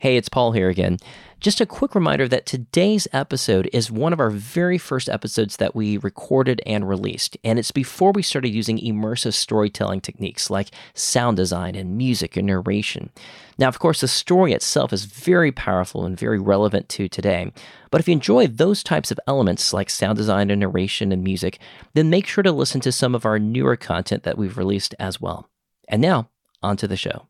Hey, it's Paul here again. Just a quick reminder that today's episode is one of our very first episodes that we recorded and released, and it's before we started using immersive storytelling techniques like sound design and music and narration. Now, of course, the story itself is very powerful and very relevant to today, but if you enjoy those types of elements like sound design and narration and music, then make sure to listen to some of our newer content that we've released as well. And now, on to the show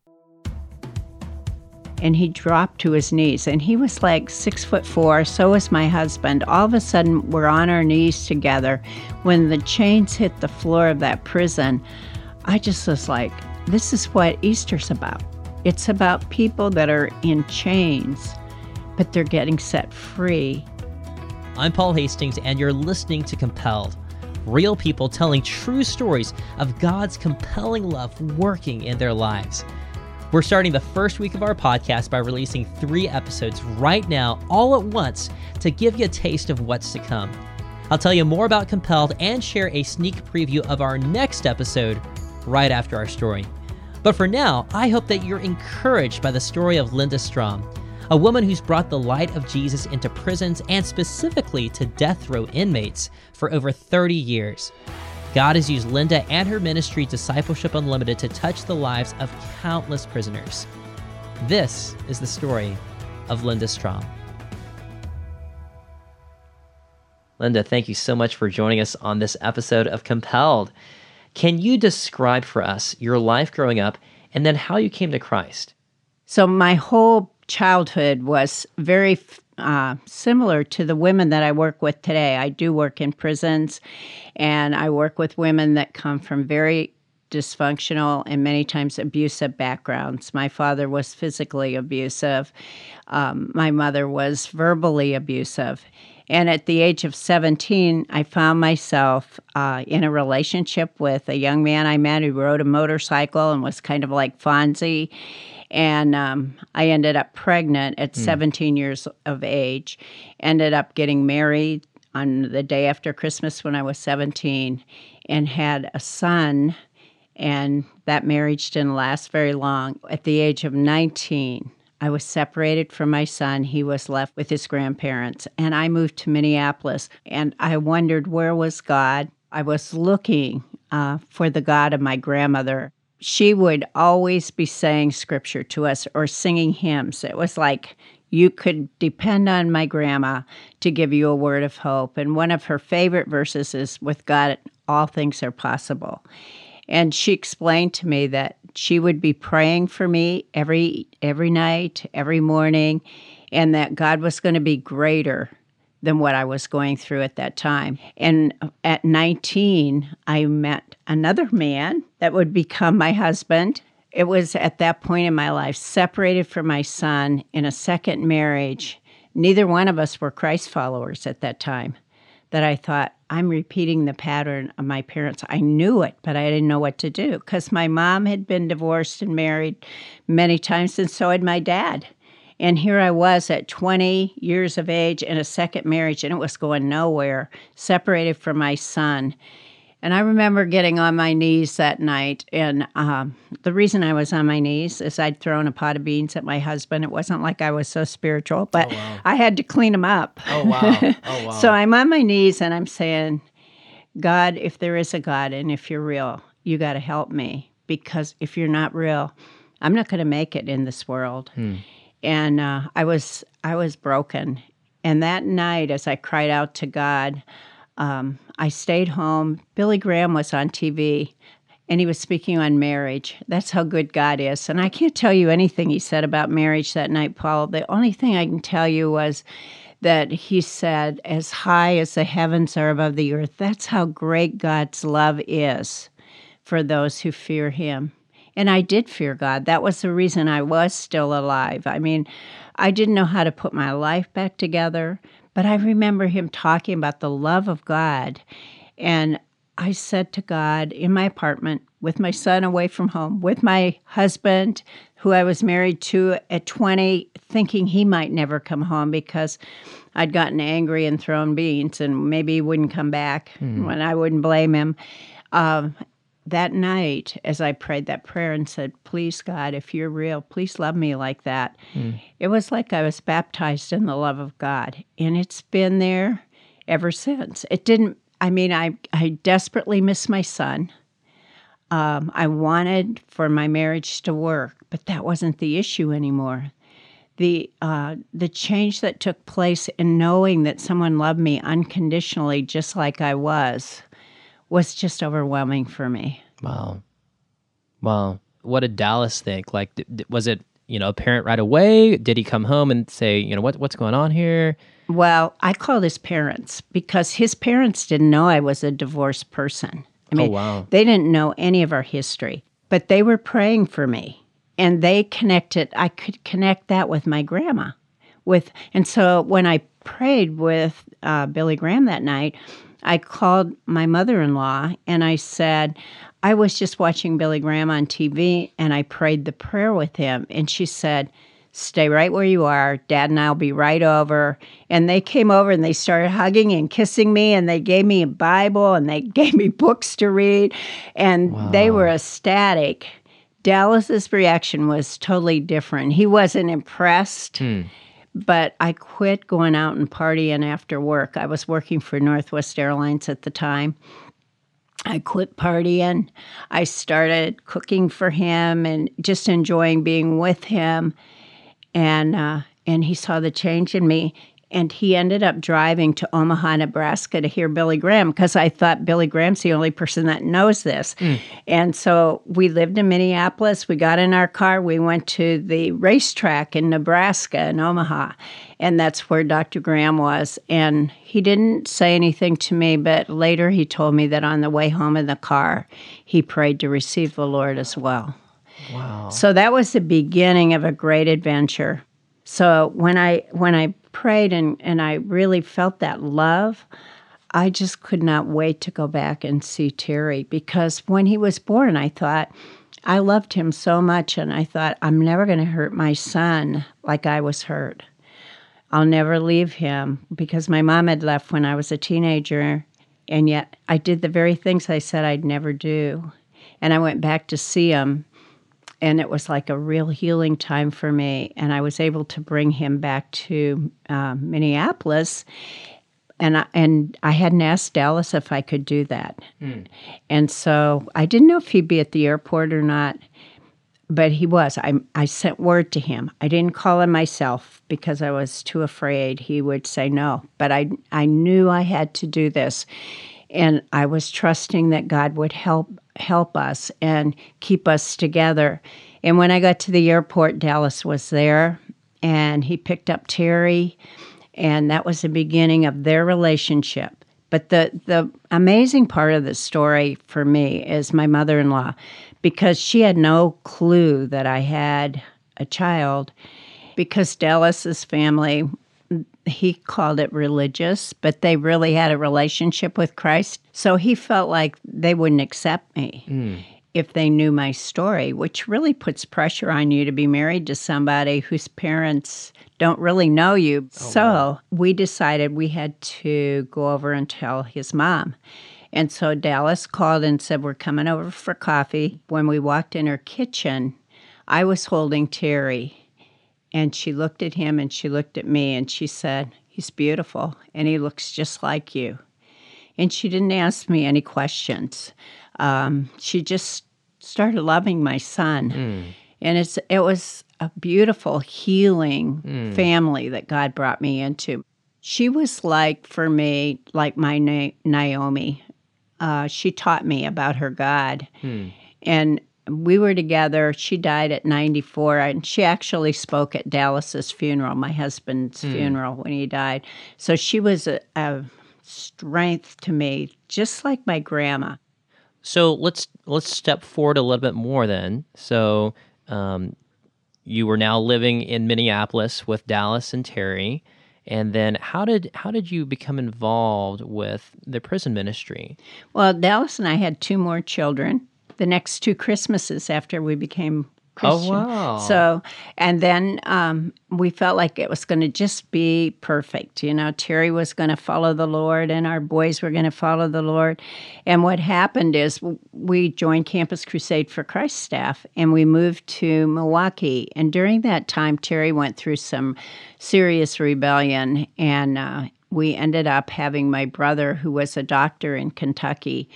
and he dropped to his knees. And he was like six foot four, so was my husband. All of a sudden, we're on our knees together. When the chains hit the floor of that prison, I just was like, this is what Easter's about. It's about people that are in chains, but they're getting set free. I'm Paul Hastings, and you're listening to Compelled real people telling true stories of God's compelling love working in their lives. We're starting the first week of our podcast by releasing three episodes right now, all at once, to give you a taste of what's to come. I'll tell you more about Compelled and share a sneak preview of our next episode right after our story. But for now, I hope that you're encouraged by the story of Linda Strom, a woman who's brought the light of Jesus into prisons and specifically to death row inmates for over 30 years. God has used Linda and her ministry, Discipleship Unlimited, to touch the lives of countless prisoners. This is the story of Linda Strom. Linda, thank you so much for joining us on this episode of Compelled. Can you describe for us your life growing up and then how you came to Christ? So, my whole childhood was very uh, similar to the women that I work with today. I do work in prisons, and I work with women that come from very dysfunctional and many times abusive backgrounds. My father was physically abusive, um, my mother was verbally abusive. And at the age of 17, I found myself uh, in a relationship with a young man I met who rode a motorcycle and was kind of like Fonzie and um, I ended up pregnant at mm. 17 years of age. Ended up getting married on the day after Christmas when I was 17, and had a son. And that marriage didn't last very long. At the age of 19, I was separated from my son. He was left with his grandparents, and I moved to Minneapolis. And I wondered where was God. I was looking uh, for the God of my grandmother she would always be saying scripture to us or singing hymns. It was like you could depend on my grandma to give you a word of hope. And one of her favorite verses is, With God, all things are possible. And she explained to me that she would be praying for me every every night, every morning, and that God was going to be greater than what I was going through at that time. And at 19, I met another man that would become my husband. It was at that point in my life, separated from my son in a second marriage. Neither one of us were Christ followers at that time. That I thought, I'm repeating the pattern of my parents. I knew it, but I didn't know what to do because my mom had been divorced and married many times, and so had my dad. And here I was at 20 years of age in a second marriage, and it was going nowhere, separated from my son. And I remember getting on my knees that night. And um, the reason I was on my knees is I'd thrown a pot of beans at my husband. It wasn't like I was so spiritual, but oh, wow. I had to clean them up. Oh, wow. Oh, wow. so I'm on my knees and I'm saying, God, if there is a God and if you're real, you got to help me. Because if you're not real, I'm not going to make it in this world. Hmm and uh, I was I was broken. And that night, as I cried out to God, um, I stayed home. Billy Graham was on TV, and he was speaking on marriage. That's how good God is. And I can't tell you anything he said about marriage that night, Paul. The only thing I can tell you was that he said, "As high as the heavens are above the earth." That's how great God's love is for those who fear Him. And I did fear God. That was the reason I was still alive. I mean, I didn't know how to put my life back together, but I remember him talking about the love of God. And I said to God in my apartment, with my son away from home, with my husband, who I was married to at 20, thinking he might never come home because I'd gotten angry and thrown beans and maybe he wouldn't come back mm. when I wouldn't blame him. Um, that night, as I prayed that prayer and said, Please, God, if you're real, please love me like that, it was like I was baptized in the love of God. And it's been there ever since. It didn't, I mean, I, I desperately miss my son. Um, I wanted for my marriage to work, but that wasn't the issue anymore. The uh, the change that took place in knowing that someone loved me unconditionally, just like I was, was just overwhelming for me. Wow. Wow. What did Dallas think? Like, was it, you know, apparent right away? Did he come home and say, you know, what, what's going on here? Well, I called his parents because his parents didn't know I was a divorced person. I mean, wow. they didn't know any of our history, but they were praying for me, and they connected. I could connect that with my grandma, with, and so when I prayed with uh, Billy Graham that night, I called my mother-in-law and I said, I was just watching Billy Graham on TV, and I prayed the prayer with him, and she said stay right where you are. Dad and I'll be right over. And they came over and they started hugging and kissing me, and they gave me a Bible and they gave me books to read, and they were ecstatic. Dallas's reaction was totally different. He wasn't impressed. Hmm. But I quit going out and partying after work. I was working for Northwest Airlines at the time. I quit partying. I started cooking for him and just enjoying being with him and uh, and he saw the change in me. And he ended up driving to Omaha, Nebraska to hear Billy Graham because I thought Billy Graham's the only person that knows this. Hmm. And so we lived in Minneapolis. We got in our car. We went to the racetrack in Nebraska in Omaha. And that's where Dr. Graham was. And he didn't say anything to me, but later he told me that on the way home in the car, he prayed to receive the Lord as well. Wow. So that was the beginning of a great adventure. So when I when I prayed and, and I really felt that love, I just could not wait to go back and see Terry because when he was born, I thought I loved him so much and I thought I'm never going to hurt my son like I was hurt. I'll never leave him because my mom had left when I was a teenager and yet I did the very things I said I'd never do. And I went back to see him and it was like a real healing time for me. And I was able to bring him back to uh, Minneapolis, and I, and I hadn't asked Dallas if I could do that, and so I didn't know if he'd be at the airport or not. But he was. I I sent word to him. I didn't call him myself because I was too afraid he would say no. But I I knew I had to do this and I was trusting that God would help help us and keep us together. And when I got to the airport, Dallas was there, and he picked up Terry, and that was the beginning of their relationship. But the the amazing part of the story for me is my mother-in-law, because she had no clue that I had a child, because Dallas's family he called it religious, but they really had a relationship with Christ. So he felt like they wouldn't accept me hmm. if they knew my story, which really puts pressure on you to be married to somebody whose parents don't really know you. Oh, so we decided we had to go over and tell his mom. And so Dallas called and said, We're coming over for coffee. When we walked in her kitchen, I was holding Terry and she looked at him and she looked at me and she said, He's beautiful and he looks just like you. And she didn't ask me any questions. Um, she just started loving my son. And it's it was a beautiful healing family that God brought me into. She was like for me, like my Na- Naomi. Uh, she taught me about her God. And we were together. She died at 94, and she actually spoke at Dallas's funeral, my husband's funeral, when he died. So she was a, a strength to me, just like my grandma. So let's let's step forward a little bit more then. So um, you were now living in Minneapolis with Dallas and Terry, and then how did how did you become involved with the prison ministry? Well, Dallas and I had two more children. The next two Christmases after we became Christian. Oh, wow. So, and then um, we felt like it was going to just be perfect. You know, Terry was going to follow the Lord, and our boys were going to follow the Lord. And what happened is we joined Campus Crusade for Christ staff, and we moved to Milwaukee. And during that time, Terry went through some serious rebellion, and uh, we ended up having my brother, who was a doctor in Kentucky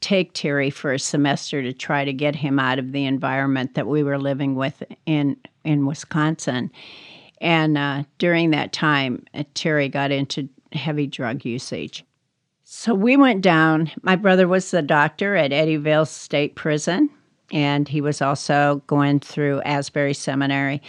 take Terry for a semester to try to get him out of the environment that we were living with in in Wisconsin. And uh, during that time, uh, Terry got into heavy drug usage. So we went down. My brother was the doctor at Eddyville State Prison, and he was also going through Asbury Seminary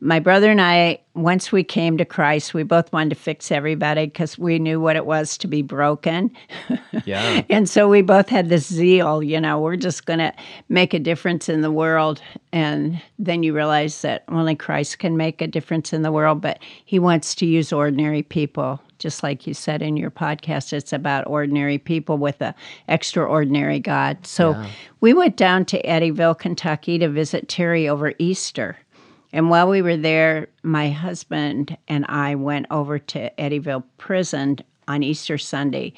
my brother and I, once we came to Christ, we both wanted to fix everybody because we knew what it was to be broken. Yeah. and so we both had this zeal, you know, we're just going to make a difference in the world. And then you realize that only Christ can make a difference in the world, but he wants to use ordinary people. Just like you said in your podcast, it's about ordinary people with an extraordinary God. So Yeah. we went down to Eddyville, Kentucky to visit Terry over Easter. And while we were there, my husband and I went over to Eddyville Prison on Easter Sunday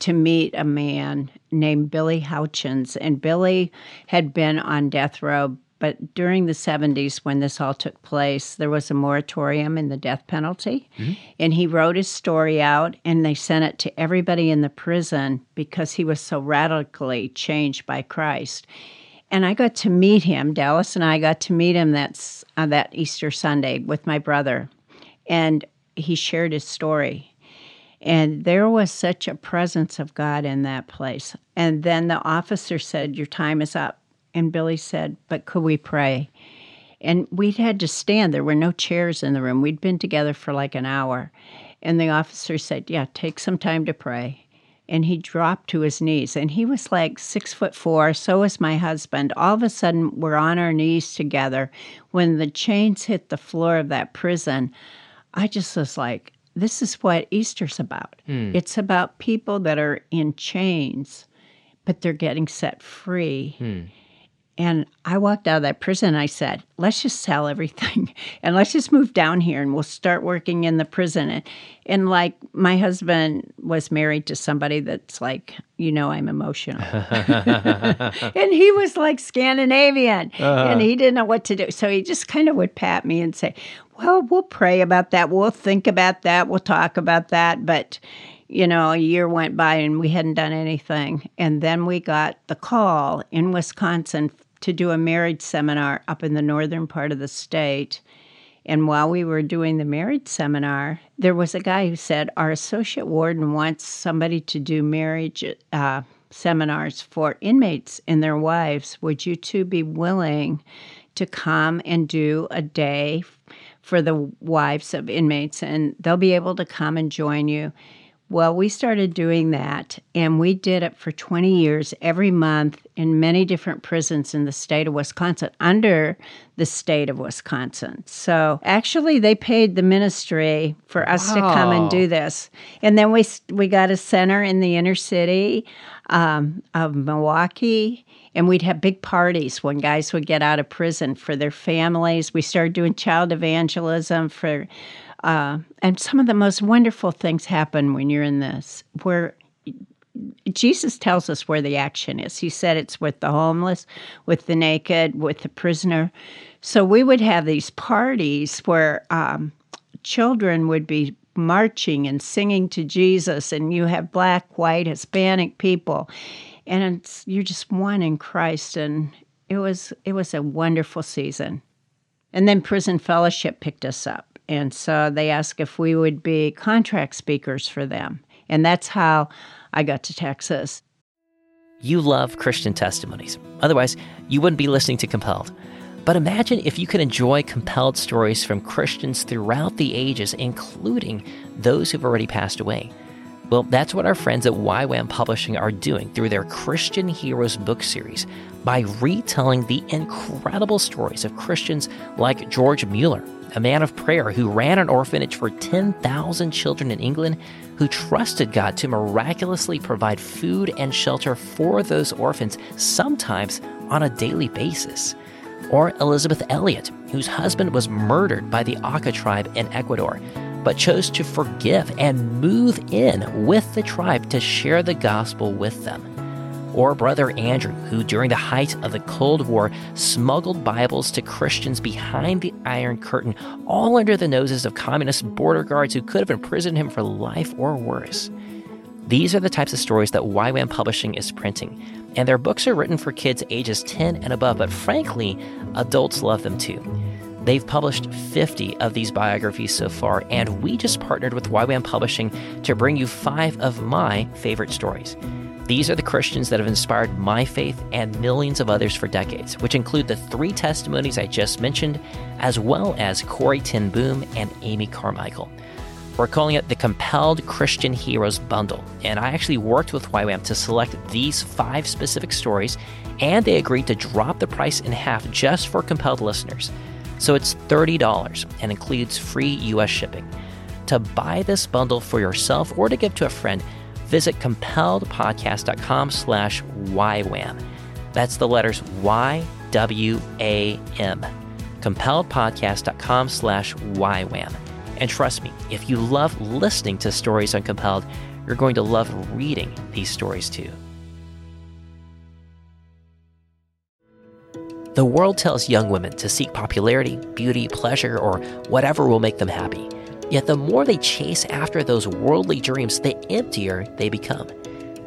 to meet a man named Billy Houchins. And Billy had been on death row, but during the 70s, when this all took place, there was a moratorium in the death penalty. Mm-hmm. And he wrote his story out, and they sent it to everybody in the prison because he was so radically changed by Christ and I got to meet him. Dallas and I got to meet him that's uh, that Easter Sunday with my brother, and he shared his story. And there was such a presence of God in that place. And then the officer said, "Your time is up." And Billy said, "But could we pray?" And we'd had to stand. There were no chairs in the room. We'd been together for like an hour. And the officer said, Yeah, take some time to pray and he dropped to his knees. And he was like six foot four, so was my husband. All of a sudden, we're on our knees together. When the chains hit the floor of that prison, I just was like, this is what Easter's about. Hmm. It's about people that are in chains, but they're getting set free. Hmm. And I walked out of that prison and I said, let's just sell everything and let's just move down here and we'll start working in the prison. And, and like my husband was married to somebody that's like, you know, I'm emotional. and he was like Scandinavian uh-huh. and he didn't know what to do. So he just kind of would pat me and say, well, we'll pray about that. We'll think about that. We'll talk about that. But, you know, a year went by and we hadn't done anything. And then we got the call in Wisconsin to do a marriage seminar up in the northern part of the state. And while we were doing the marriage seminar, there was a guy who said, Our associate warden wants somebody to do marriage uh, seminars for inmates and their wives. Would you two be willing to come and do a day for the wives of inmates? And they'll be able to come and join you. Well, we started doing that, and we did it for 20 years every month in many different prisons in the state of Wisconsin, under the state of Wisconsin. So actually, they paid the ministry for us to come and do this. And then we, we got a center in the inner city um, of Milwaukee. And we'd have big parties when guys would get out of prison for their families. We started doing child evangelism for uh, and some of the most wonderful things happen when you're in this, where Jesus tells us where the action is. He said it's with the homeless, with the naked, with the prisoner. So we would have these parties where um, children would be marching and singing to Jesus, and you have black, white, Hispanic people, and you're just one in Christ. And it was it was a wonderful season. And then Prison Fellowship picked us up. And so they asked if we would be contract speakers for them. And that's how I got to Texas. You love Christian testimonies. Otherwise, you wouldn't be listening to Compelled. But imagine if you could enjoy compelled stories from Christians throughout the ages, including those who've already passed away. Well, that's what our friends at YWAM Publishing are doing through their Christian Heroes book series by retelling the incredible stories of Christians like George Mueller, a man of prayer who ran an orphanage for 10,000 children in England, who trusted God to miraculously provide food and shelter for those orphans, sometimes on a daily basis. Or Elisabeth Elliot, whose husband was murdered by the Auca tribe in Ecuador, but chose to forgive and move in with the tribe to share the gospel with them or Brother Andrew, who during the height of the Cold War smuggled Bibles to Christians behind the Iron Curtain, all under the noses of communist border guards who could have imprisoned him for life or worse. These are the types of stories that YWAM Publishing is printing, and their books are written for kids ages 10 and above, but frankly, adults love them too. They've published 50 of these biographies so far, and we just partnered with YWAM Publishing to bring you five of my favorite stories. These are the Christians that have inspired my faith and millions of others for decades, which include the three testimonies I just mentioned, as well as Corrie ten Boom and Amy Carmichael. We're calling it the Compelled Christian Heroes Bundle, and I actually worked with YWAM to select these five specific stories, and they agreed to drop the price in half just for compelled listeners. So it's $30 and includes free US shipping. To buy this bundle for yourself or to give to a friend, visit compelledpodcast.com slash YWAM. That's the letters Y-W-A-M. compelledpodcast.com slash YWAM. And trust me, if you love listening to stories on Compelled, you're going to love reading these stories too. The world tells young women to seek popularity, beauty, pleasure, or whatever will make them happy. Yet the more they chase after those worldly dreams, the emptier they become.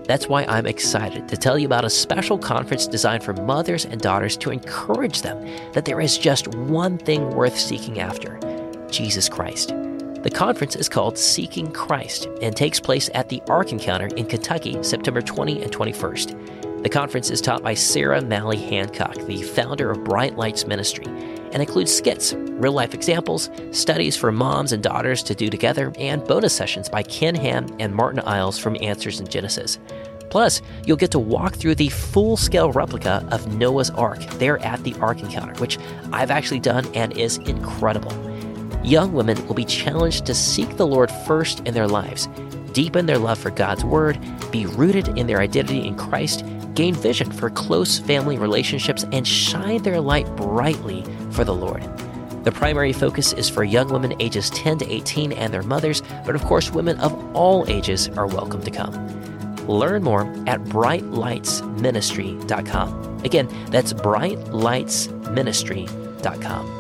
That's why I'm excited to tell you about a special conference designed for mothers and daughters to encourage them that there is just one thing worth seeking after Jesus Christ. The conference is called Seeking Christ and takes place at the Ark Encounter in Kentucky, September 20 and 21st. The conference is taught by Sarah Mally Hancock, the founder of Bright Lights Ministry, and includes skits, real life examples, studies for moms and daughters to do together, and bonus sessions by Ken Ham and Martin Iles from Answers in Genesis. Plus, you'll get to walk through the full scale replica of Noah's Ark there at the Ark Encounter, which I've actually done and is incredible. Young women will be challenged to seek the Lord first in their lives, deepen their love for God's Word, be rooted in their identity in Christ, gain vision for close family relationships, and shine their light brightly for the Lord. The primary focus is for young women ages 10 to 18 and their mothers, but of course, women of all ages are welcome to come. Learn more at brightlightsministry.com. Again, that's brightlightsministry.com.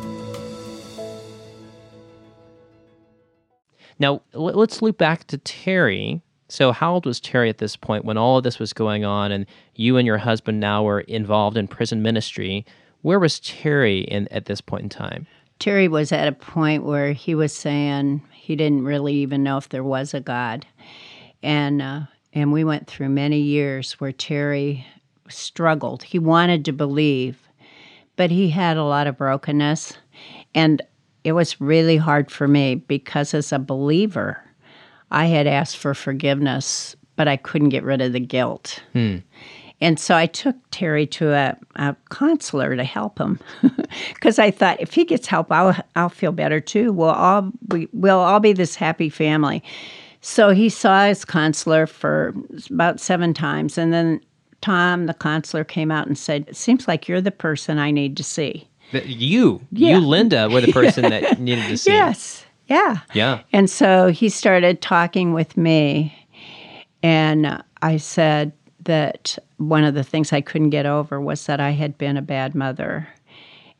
Now, let's loop back to Terry. So, how old was Terry at this point when all of this was going on, and you and your husband now were involved in prison ministry? Where was Terry in at this point in time? Terry was at a point where he was saying he didn't really even know if there was a God, and uh, and we went through many years where Terry struggled. He wanted to believe, but he had a lot of brokenness, and it was really hard for me because as a believer, I had asked for forgiveness, but I couldn't get rid of the guilt. Hmm. And so I took Terry to a, a counselor to help him because I thought if he gets help, I'll, I'll feel better too. We'll all, we, we'll all be this happy family. So he saw his counselor for about seven times. And then Tom, the counselor, came out and said, It seems like you're the person I need to see. You, Yeah. you, Linda, were the person that needed to see. Yes. Yeah. Yeah. And so he started talking with me, and I said that one of the things I couldn't get over was that I had been a bad mother.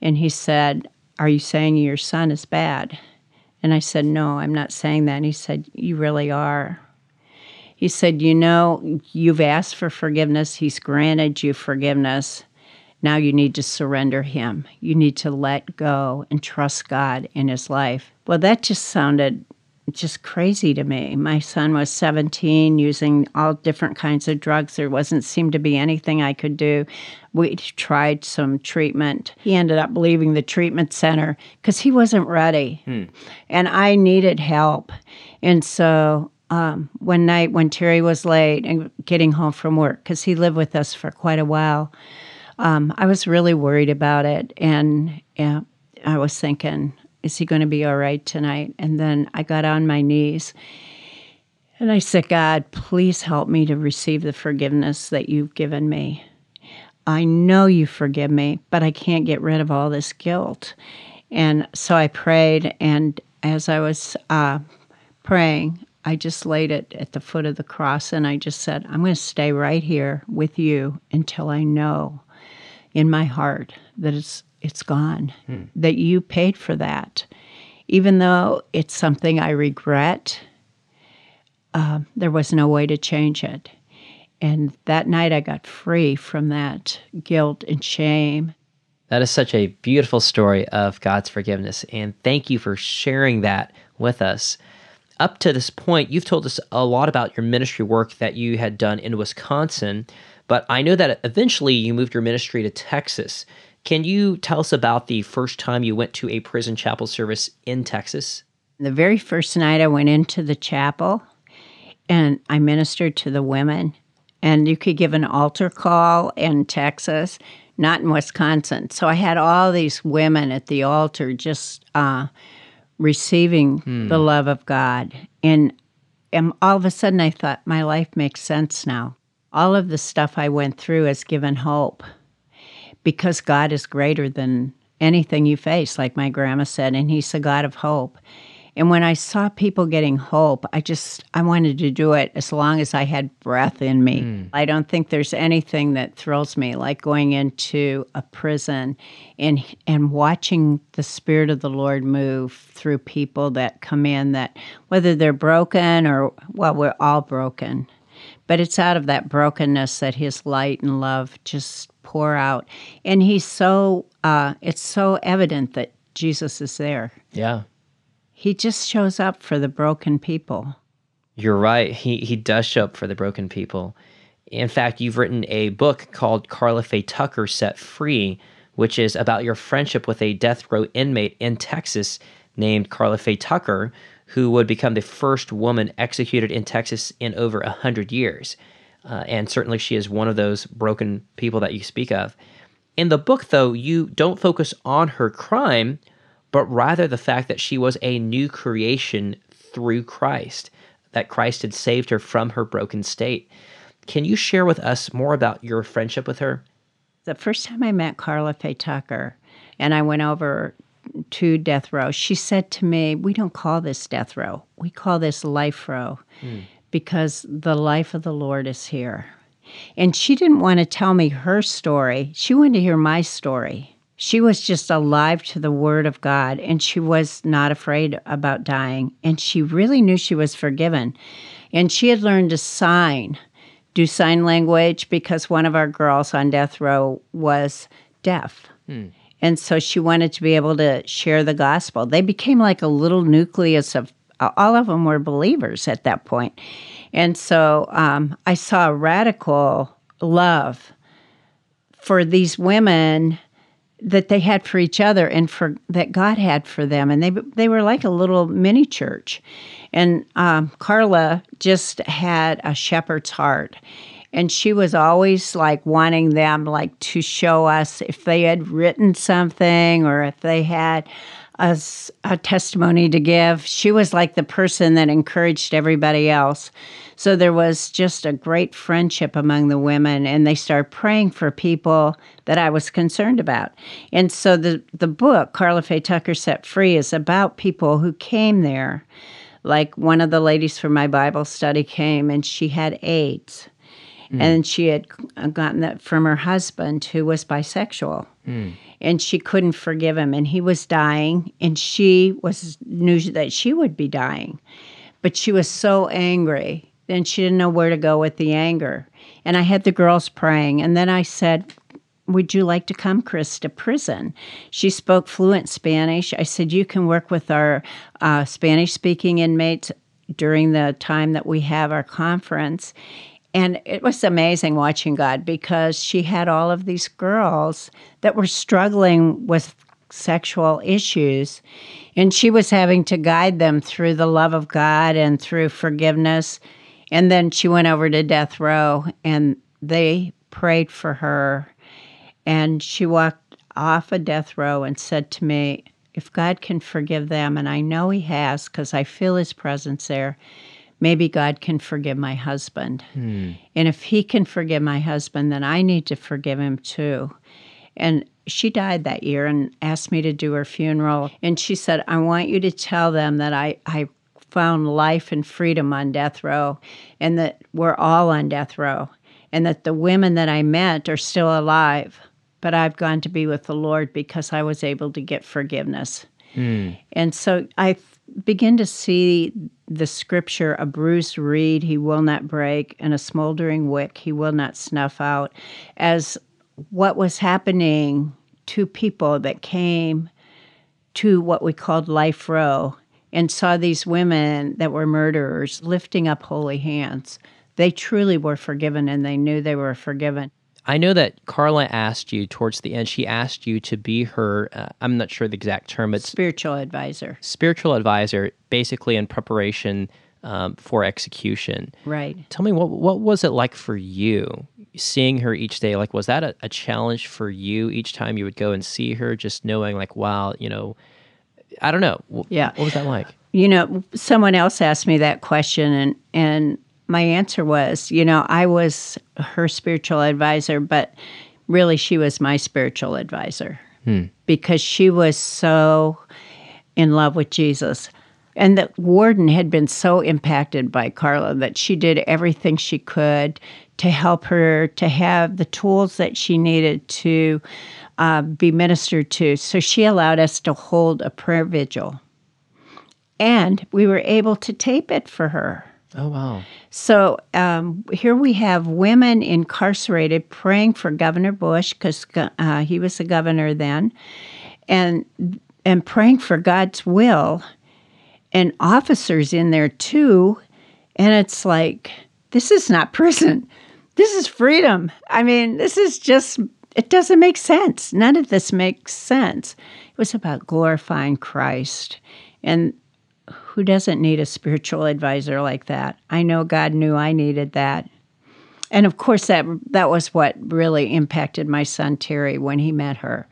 And he said, Are you saying your son is bad? And I said, No, I'm not saying that. And he said, You really are. He said, You know, you've asked for forgiveness, he's granted you forgiveness. Now you need to surrender him. You need to let go and trust God in his life. Well, that just sounded just crazy to me. My son was 17 using all different kinds of drugs. There wasn't seemed to be anything I could do. We tried some treatment. He ended up leaving the treatment center because he wasn't ready. And I needed help. And so um, one night when Terry was late and getting home from work, because he lived with us for quite a while, um, I was really worried about it. And yeah, I was thinking, is he going to be all right tonight? And then I got on my knees and I said, God, please help me to receive the forgiveness that you've given me. I know you forgive me, but I can't get rid of all this guilt. And so I prayed, and as I was uh, praying, I just laid it at the foot of the cross and I just said, I'm going to stay right here with you until I know in my heart that it's it's gone, hmm. that you paid for that. Even though it's something I regret, uh, there was no way to change it. And that night I got free from that guilt and shame. That is such a beautiful story of God's forgiveness. And thank you for sharing that with us. Up to this point, you've told us a lot about your ministry work that you had done in Wisconsin, but I know that eventually you moved your ministry to Texas. Can you tell us about the first time you went to a prison chapel service in Texas? The very first night I went into the chapel and I ministered to the women. And you could give an altar call in Texas, not in Wisconsin. So I had all these women at the altar just uh, receiving hmm. the love of God. And, and all of a sudden I thought, my life makes sense now. All of the stuff I went through has given hope because God is greater than anything you face, like my grandma said, and He's a God of hope. And when I saw people getting hope, I just I wanted to do it as long as I had breath in me. Mm. I don't think there's anything that thrills me like going into a prison and and watching the spirit of the Lord move through people that come in that whether they're broken or well we're all broken. But it's out of that brokenness that his light and love just pour out. And he's so uh, it's so evident that Jesus is there. Yeah. He just shows up for the broken people. You're right. He he does show up for the broken people. In fact, you've written a book called Karla Faye Tucker Set Free, which is about your friendship with a death row inmate in Texas named Karla Faye Tucker, who would become the first woman executed in Texas in over a hundred years. Uh, and certainly, she is one of those broken people that you speak of. In the book, though, you don't focus on her crime, but rather the fact that she was a new creation through Christ, that Christ had saved her from her broken state. Can you share with us more about your friendship with her? The first time I met Karla Faye Tucker and I went over to death row, she said to me, We don't call this death row, we call this life row mm. because the life of the Lord is here. And she didn't want to tell me her story, she wanted to hear my story. She was just alive to the word of God and she was not afraid about dying. And she really knew she was forgiven. And she had learned to sign, do sign language, because one of our girls on death row was deaf. Hmm. And so she wanted to be able to share the gospel. They became like a little nucleus of all of them were believers at that point. And so um, I saw radical love for these women that they had for each other and for that God had for them, and they they were like a little mini church. And um, Karla just had a shepherd's heart, and she was always like wanting them like to show us if they had written something or if they had a, a testimony to give. She was like the person that encouraged everybody else. So there was just a great friendship among the women, and they started praying for people that I was concerned about. And so the, the book, Karla Faye Tucker Set Free, is about people who came there. Like one of the ladies from my Bible study came and she had AIDS. Mm. And she had gotten that from her husband, who was bisexual. Mm. And she couldn't forgive him. And he was dying, and she was knew that she would be dying. But she was so angry and she didn't know where to go with the anger. And I had the girls praying. And then I said, Would you like to come, Chris, to prison? She spoke fluent Spanish. I said, You can work with our uh, Spanish speaking inmates during the time that we have our conference. And it was amazing watching God because she had all of these girls that were struggling with sexual issues. And she was having to guide them through the love of God and through forgiveness and then she went over to death row and they prayed for her. And she walked off a death row and said to me, If God can forgive them, and I know He has because I feel His presence there, maybe God can forgive my husband. Hmm. And if he can forgive my husband, then I need to forgive him too. And she died that year and asked me to do her funeral. And she said, I want you to tell them that I, I found life and freedom on death row and that we're all on death row and that the women that I met are still alive. But I've gone to be with the Lord because I was able to get forgiveness. Hmm. And so I begin to see the scripture a bruised reed he will not break, and a smoldering wick he will not snuff out as what was happening to people that came to what we called Life Row and saw these women that were murderers lifting up holy hands. They truly were forgiven and they knew they were forgiven. I know that Karla asked you towards the end, she asked you to be her, uh, I'm not sure the exact term, but Spiritual advisor. spiritual advisor, basically in preparation um, for execution. Right. Tell me, what, what was it like for you seeing her each day? Like, was that a, a challenge for you each time you would go and see her, just knowing, like, wow, you know, I don't know. Wh- Yeah. What was that like? You know, someone else asked me that question, and and my answer was, you know, I was her spiritual advisor, but really she was my spiritual advisor because she was so in love with Jesus. And the warden had been so impacted by Karla that she did everything she could to help her to have the tools that she needed to uh, be ministered to. So she allowed us to hold a prayer vigil. And we were able to tape it for her. Oh, wow. So um, here we have women incarcerated praying for Governor Bush because uh, he was the governor then, and and praying for God's will, and officers in there too, and it's like this is not prison, this is freedom. I mean, this is just it doesn't make sense. None of this makes sense. It was about glorifying Christ, and who doesn't need a spiritual advisor like that? I know God knew I needed that. And of course that that was what really impacted my son Terry when he met her.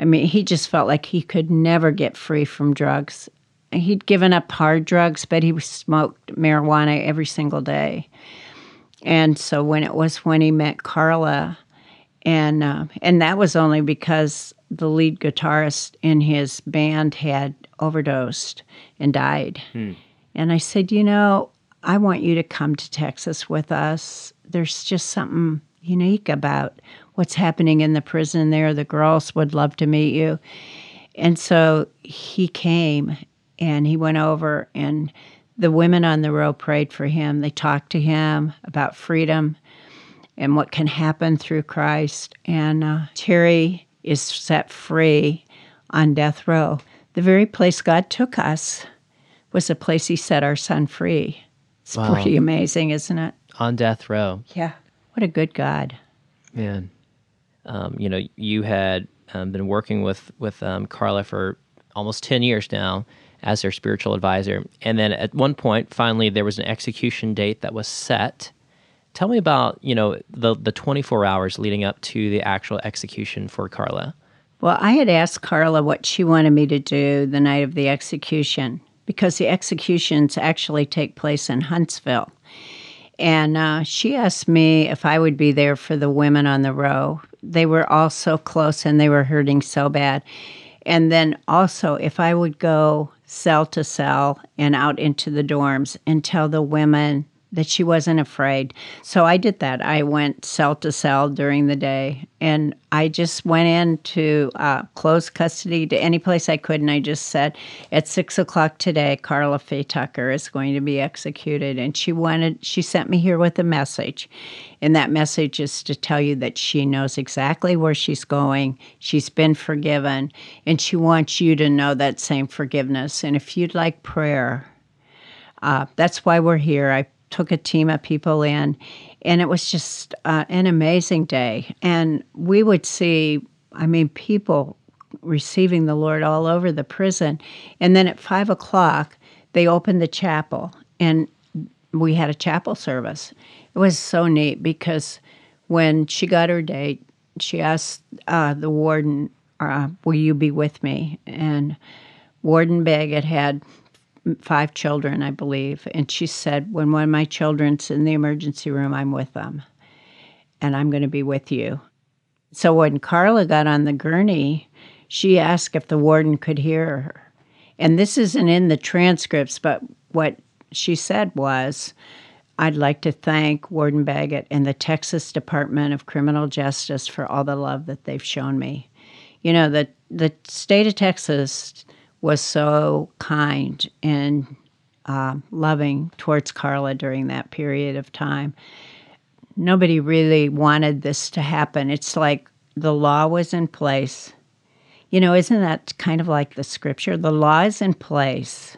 I mean, he just felt like he could never get free from drugs. He'd given up hard drugs, but he smoked marijuana every single day. And so when it was when he met Karla, and uh, and that was only because the lead guitarist in his band had overdosed and died. And I said, you know, I want you to come to Texas with us. There's just something unique about what's happening in the prison there. The girls would love to meet you. And so he came and he went over and the women on the row prayed for him. They talked to him about freedom and what can happen through Christ. And uh, Terry is set free on death row. The very place God took us was the place He set our son free. It's Wow. pretty amazing, isn't it? On death row. Yeah. What a good God. Man, um, you know, you had um, been working with with um, Karla for almost ten years now as their spiritual advisor, and then at one point, finally, there was an execution date that was set. Tell me about you know the the twenty four hours leading up to the actual execution for Karla. Well, I had asked Karla what she wanted me to do the night of the execution because the executions actually take place in Huntsville. And uh, she asked me if I would be there for the women on the row. They were all so close and they were hurting so bad. And then also if I would go cell to cell and out into the dorms and tell the women that she wasn't afraid. So I did that. I went cell to cell during the day and I just went into uh, close custody to any place I could. And I just said, at six o'clock today, Karla Faye Tucker is going to be executed. And she wanted, she sent me here with a message. And that message is to tell you that she knows exactly where she's going. She's been forgiven. And she wants you to know that same forgiveness. And if you'd like prayer, uh, that's why we're here. I took a team of people in, and it was just uh, an amazing day. And we would see, I mean, people receiving the Lord all over the prison. And then at five o'clock, they opened the chapel, and we had a chapel service. It was so neat because when she got her date, she asked uh, the warden, uh, Will you be with me? And Warden Baggett had five children, I believe. And she said, When one of my children's in the emergency room, I'm with them and I'm going to be with you. So when Karla got on the gurney, she asked if the warden could hear her. And this isn't in the transcripts, but what she said was, I'd like to thank Warden Baggett and the Texas Department of Criminal Justice for all the love that they've shown me. You know, the, the state of Texas was so kind and uh, loving towards Karla during that period of time. Nobody really wanted this to happen. It's like the law was in place. You know, isn't that kind of like the scripture? The law is in place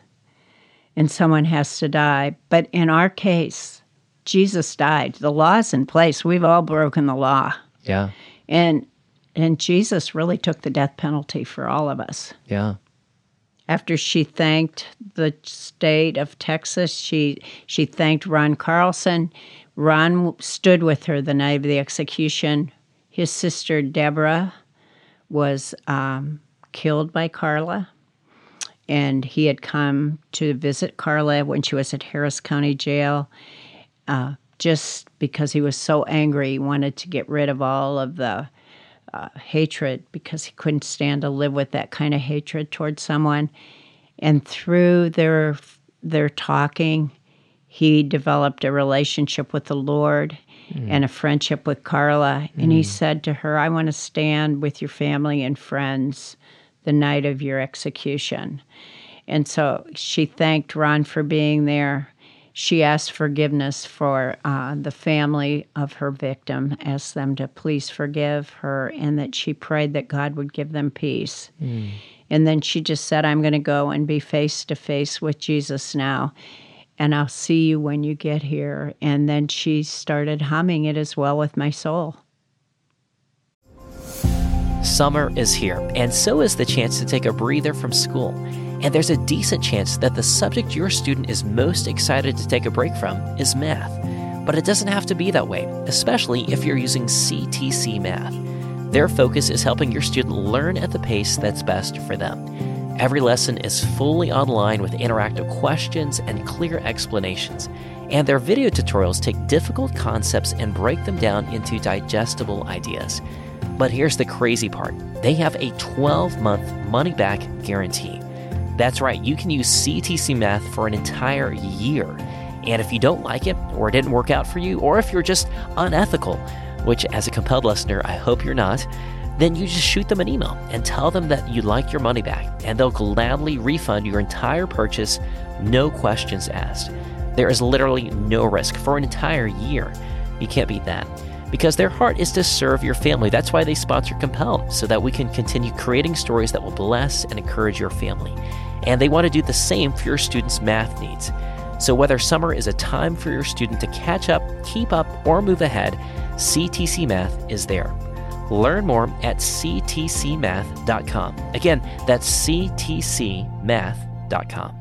and someone has to die. But in our case, Jesus died. The law is in place. We've all broken the law. Yeah. And and Jesus really took the death penalty for all of us. Yeah. After she thanked the state of Texas, she she thanked Ron Carlson. Ron stood with her the night of the execution. His sister Deborah was um, killed by Karla and he had come to visit Karla when she was at Harris County Jail. Uh, just because he was so angry, he wanted to get rid of all of the uh, hatred because he couldn't stand to live with that kind of hatred towards someone. And through their their talking, he developed a relationship with the Lord mm. and a friendship with Karla. And he said to her, "I want to stand with your family and friends." the night of your execution. And so she thanked Ron for being there. She asked forgiveness for uh, the family of her victim, asked them to please forgive her, and that she prayed that God would give them peace. Mm. And then she just said, I'm going to go and be face to face with Jesus now, and I'll see you when you get here. And then she started humming it as well with my soul. Summer is here, and so is the chance to take a breather from school. And there's a decent chance that the subject your student is most excited to take a break from is math. But it doesn't have to be that way, especially if you're using CTC Math. Their focus is helping your student learn at the pace that's best for them. Every lesson is fully online with interactive questions and clear explanations. And their video tutorials take difficult concepts and break them down into digestible ideas. But here's the crazy part they have a 12 month money back guarantee. That's right, you can use CTC Math for an entire year. And if you don't like it, or it didn't work out for you, or if you're just unethical, which as a compelled listener, I hope you're not, then you just shoot them an email and tell them that you'd like your money back, and they'll gladly refund your entire purchase, no questions asked. There is literally no risk for an entire year. You can't beat that because their heart is to serve your family. That's why they sponsor Compel, so that we can continue creating stories that will bless and encourage your family. And they want to do the same for your students' math needs. So, whether summer is a time for your student to catch up, keep up, or move ahead, CTC Math is there. Learn more at ctcmath.com. Again, that's ctcmath.com.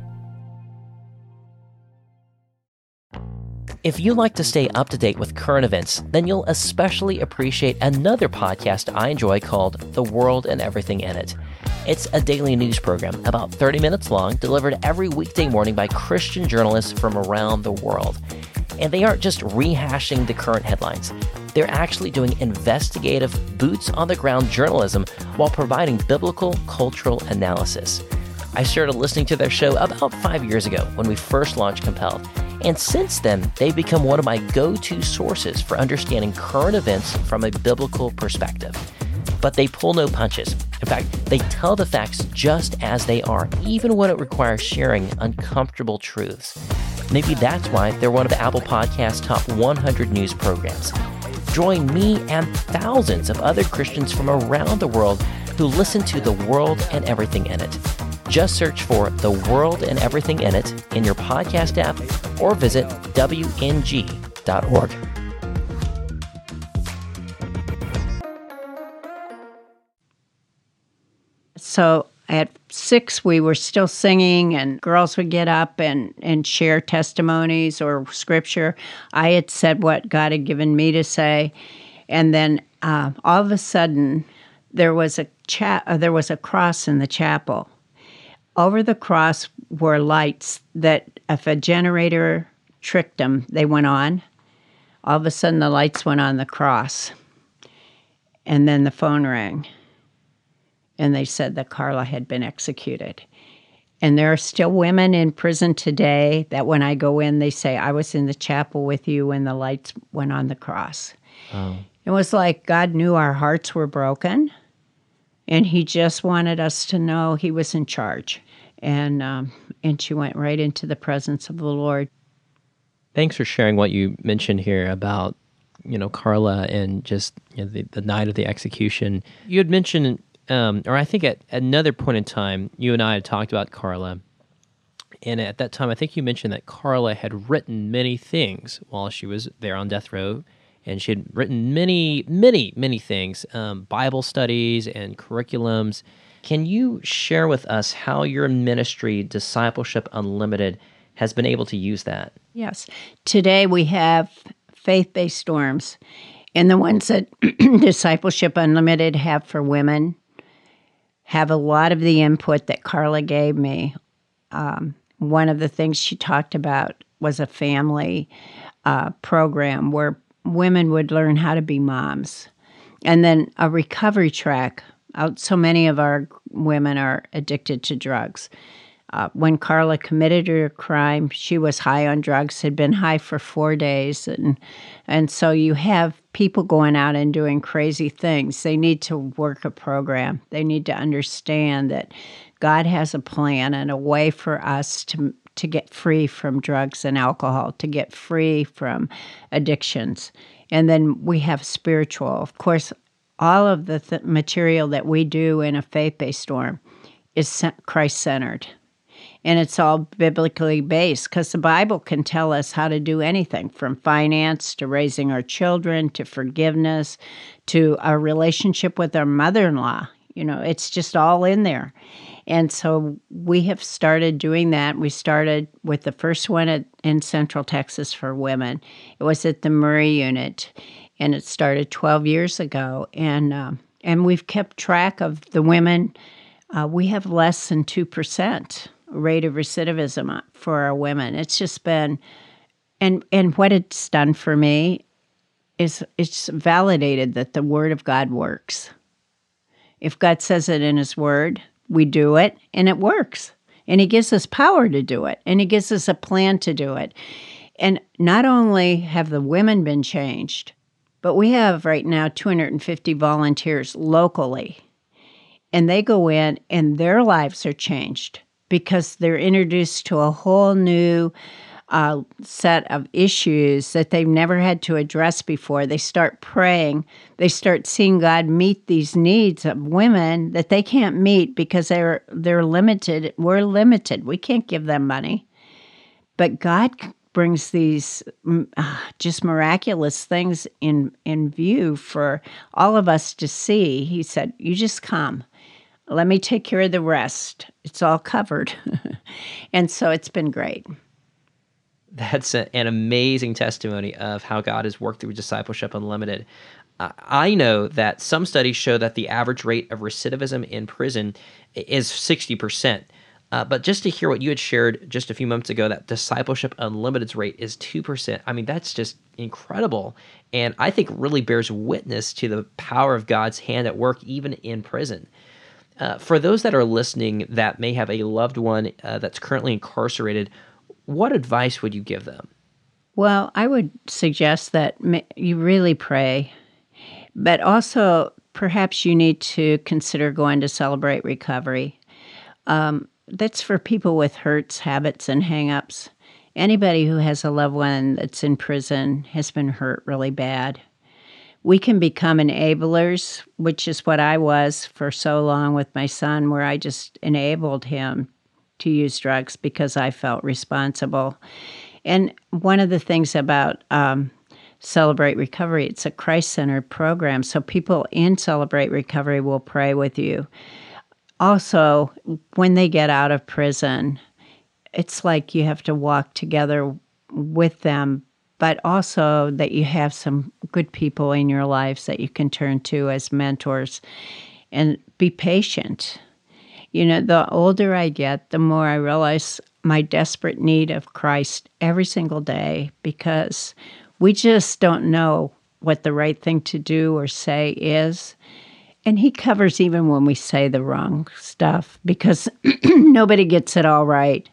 If you like to stay up to date with current events, then you'll especially appreciate another podcast I enjoy called The World and Everything in It. It's a daily news program about 30 minutes long, delivered every weekday morning by Christian journalists from around the world. And they aren't just rehashing the current headlines, they're actually doing investigative, boots on the ground journalism while providing biblical cultural analysis. I started listening to their show about five years ago when we first launched Compelled and since then, they've become one of my go to sources for understanding current events from a biblical perspective. But they pull no punches. In fact, they tell the facts just as they are, even when it requires sharing uncomfortable truths. Maybe that's why they're one of Apple Podcast's top 100 news programs. Join me and thousands of other Christians from around the world who listen to the world and everything in it. Just search for The World and Everything in It in your podcast app or visit WNG.org. So at six, we were still singing, and girls would get up and, and share testimonies or scripture. I had said what God had given me to say. And then uh, all of a sudden, there was a cha- uh, there was a cross in the chapel over the cross were lights that if a generator tricked them, they went on. All of a sudden, the lights went on the cross. And then the phone rang. And they said that Karla had been executed. And there are still women in prison today that when I go in, they say, I was in the chapel with you when the lights went on the cross. Oh. It was like God knew our hearts were broken, and He just wanted us to know He was in charge. And, um, and she went right into the presence of the Lord. Thanks for sharing what you mentioned here about you know Karla and just you know, the, the night of the execution. You had mentioned um, or I think at another point in time, you and I had talked about Karla. And at that time, I think you mentioned that Karla had written many things while she was there on death row. And she had written many, many, many things um, Bible studies and curriculums. Can you share with us how your ministry, Discipleship Unlimited, has been able to use that? Yes. Today we have faith based storms. And the ones that Discipleship Unlimited have for women have a lot of the input that Karla gave me. Um, one of the things she talked about was a family uh, program where women would learn how to be moms. And then a recovery track. Out, So many of our women are addicted to drugs. Uh, when Karla committed her crime, she was high on drugs, had been high for four days. And, and so you have people going out and doing crazy things. They need to work a program, they need to understand that God has a plan and a way for us to, to get free from drugs and alcohol, to get free from addictions. And then we have spiritual. Of course, all of the th- material that we do in a faith based storm is Christ centered and it's all biblically based because the Bible can tell us how to do anything from finance to raising our children to forgiveness to our relationship with our mother in law. You know, it's just all in there. And so we have started doing that. We started with the first one at, in Central Texas for women. It was at the Murray unit, and it started 12 years ago. And um, and we've kept track of the women. Uh, we have less than two percent rate of recidivism uh, for our women. It's just been, and and what it's done for me is it's validated that the Word of God works. If God says it in His Word, we do it, and it works. And He gives us power to do it, and He gives us a plan to do it. And not only have the women been changed, but we have right now 250 volunteers locally. And they go in and their lives are changed because they're introduced to a whole new uh, set of issues that they've never had to address before. They start praying. They start seeing God meet these needs of women that they can't meet because they're they're limited. We're limited. We can't give them money, but God brings these uh, just miraculous things in in view for all of us to see. He said, "You just come." Let me take care of the rest. It's all covered. and so it's been great. That's a, an amazing testimony of how God has worked through Discipleship Unlimited. Uh, I know that some studies show that the average rate of recidivism in prison is 60%. Uh, but just to hear what you had shared just a few months ago, that Discipleship Unlimited's rate is 2%. I mean, that's just incredible. And I think really bears witness to the power of God's hand at work, even in prison. Uh, for those that are listening that may have a loved one uh, that's currently incarcerated, what advice would you give them? Well, I would suggest that you really pray, but also perhaps you need to consider going to celebrate recovery. Um, that's for people with hurts, habits, and hangups. Anybody who has a loved one that's in prison has been hurt really bad we can become enablers, which is what I was for so long with my son, where I just enabled him to use drugs because I felt responsible. And one of the things about um, Celebrate Recovery, it's a Christ centered program. So people in Celebrate Recovery will pray with you. Also, when they get out of prison, it's like you have to walk together with them but also that you have some good people in your lives that you can turn to as mentors and be patient. You know, the older I get, the more I realize my desperate need of Christ every single day because we just don't know what the right thing to do or say is. And he covers even when we say the wrong stuff because nobody gets it all right.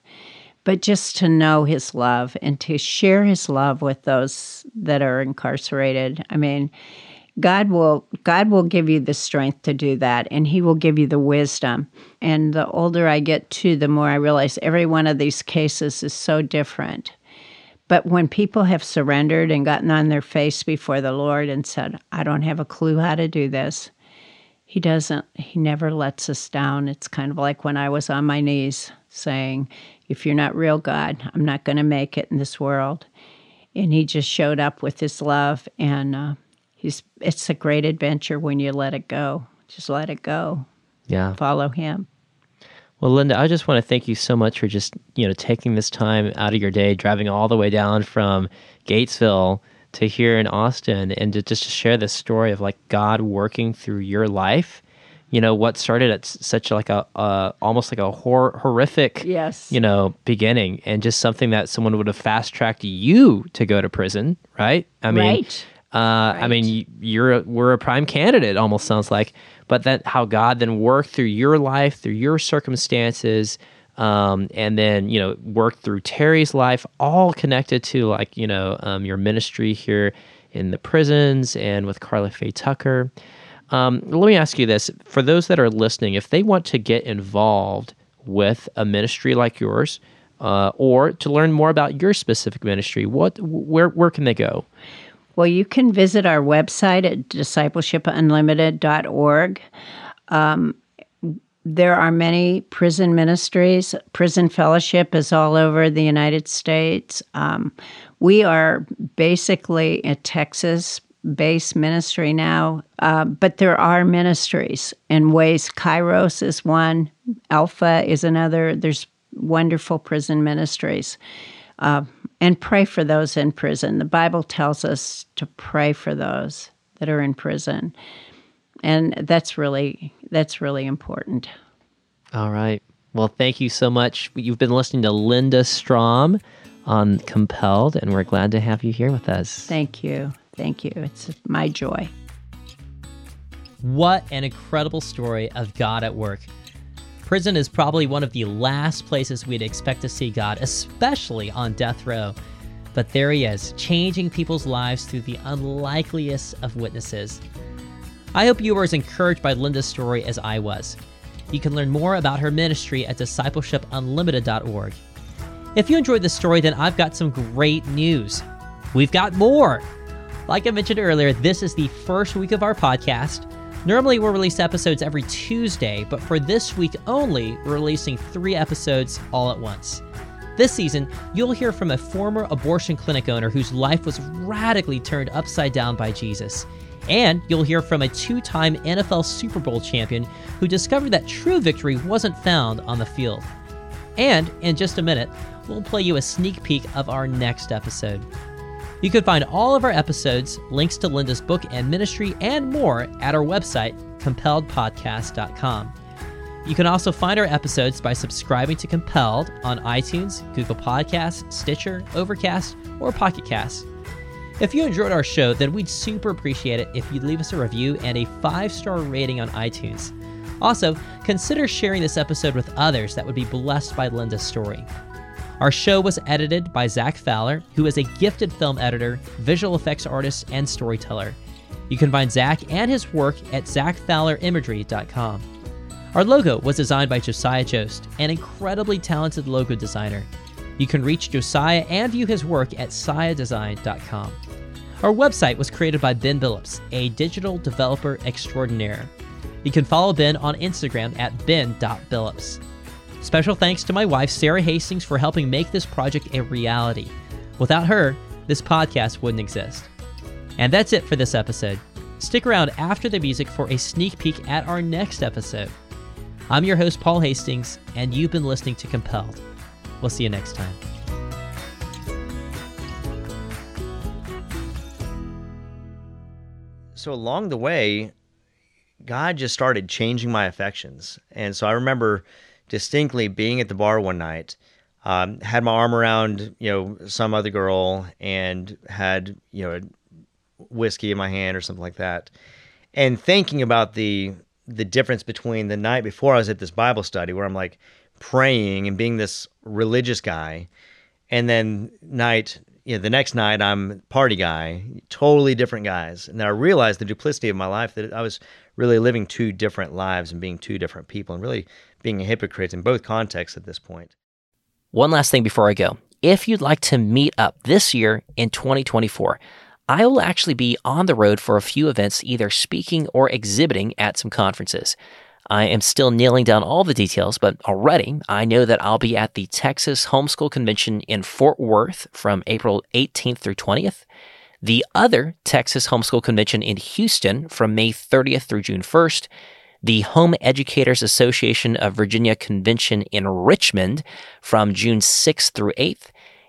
But just to know his love and to share his love with those that are incarcerated. I mean, God will God will give you the strength to do that and he will give you the wisdom. And the older I get too, the more I realize every one of these cases is so different. But when people have surrendered and gotten on their face before the Lord and said, I don't have a clue how to do this, He doesn't, He never lets us down. It's kind of like when I was on my knees saying, If you're not real, God, I'm not going to make it in this world. And He just showed up with His love. And uh, he's, it's a great adventure when you let it go. Just let it go. Yeah. Follow Him. Well, Linda, I just want to thank you so much for just, you know, taking this time out of your day, driving all the way down from Gatesville to here in Austin and to just to share this story of like God working through your life. You know, what started at such like a uh, almost like a hor- horrific, Yes. you know, beginning and just something that someone would have fast tracked you to go to prison, right? I mean, Right. uh, I mean, you're a, we're a prime candidate. Almost sounds like, but that how God then worked through your life, through your circumstances, um, and then you know worked through Terry's life, all connected to like you know um, your ministry here in the prisons and with Karla Faye Tucker. Um, let me ask you this: for those that are listening, if they want to get involved with a ministry like yours, uh, or to learn more about your specific ministry, what where where can they go? Well, you can visit our website at discipleshipunlimited.org. Um, there are many prison ministries. Prison Fellowship is all over the United States. Um, we are basically a Texas based ministry now, uh, but there are ministries in ways. Kairos is one, Alpha is another. There's wonderful prison ministries uh, and pray for those in prison. The Bible tells us to pray for those that are in prison, and that's really that's really important. All right. Well, thank you so much. You've been listening to Linda Strom on Compelled, and we're glad to have you here with us. Thank you, thank you. It's my joy. What an incredible story of God at work. Prison is probably one of the last places we'd expect to see God, especially on death row. But there he is, changing people's lives through the unlikeliest of witnesses. I hope you were as encouraged by Linda's story as I was. You can learn more about her ministry at discipleshipunlimited.org. If you enjoyed this story, then I've got some great news. We've got more. Like I mentioned earlier, this is the first week of our podcast. Normally, we'll release episodes every Tuesday, but for this week only, we're releasing three episodes all at once. This season, you'll hear from a former abortion clinic owner whose life was radically turned upside down by Jesus. And you'll hear from a two time NFL Super Bowl champion who discovered that true victory wasn't found on the field. And in just a minute, we'll play you a sneak peek of our next episode. You can find all of our episodes, links to Linda's book and ministry, and more at our website, compelledpodcast.com. You can also find our episodes by subscribing to Compelled on iTunes, Google Podcasts, Stitcher, Overcast, or Pocket Casts. If you enjoyed our show, then we'd super appreciate it if you'd leave us a review and a five star rating on iTunes. Also, consider sharing this episode with others that would be blessed by Linda's story. Our show was edited by Zach Fowler, who is a gifted film editor, visual effects artist, and storyteller. You can find Zach and his work at zachfowlerimagery.com. Our logo was designed by Josiah Jost, an incredibly talented logo designer. You can reach Josiah and view his work at siadesign.com. Our website was created by Ben Billups, a digital developer extraordinaire. You can follow Ben on Instagram at ben.billups. Special thanks to my wife, Sarah Hastings, for helping make this project a reality. Without her, this podcast wouldn't exist. And that's it for this episode. Stick around after the music for a sneak peek at our next episode. I'm your host, Paul Hastings, and you've been listening to Compelled. We'll see you next time. So along the way, God just started changing my affections. And so I remember distinctly being at the bar one night, um, had my arm around, you know, some other girl and had, you know, whiskey in my hand or something like that. And thinking about the the difference between the night before I was at this Bible study where I'm like praying and being this religious guy and then night you know, the next night I'm party guy, totally different guys. And then I realized the duplicity of my life that I was really living two different lives and being two different people and really being a hypocrite in both contexts at this point. One last thing before I go. If you'd like to meet up this year in 2024, I will actually be on the road for a few events, either speaking or exhibiting at some conferences. I am still nailing down all the details, but already I know that I'll be at the Texas Homeschool Convention in Fort Worth from April 18th through 20th, the other Texas Homeschool Convention in Houston from May 30th through June 1st, the Home Educators Association of Virginia Convention in Richmond from June 6th through 8th,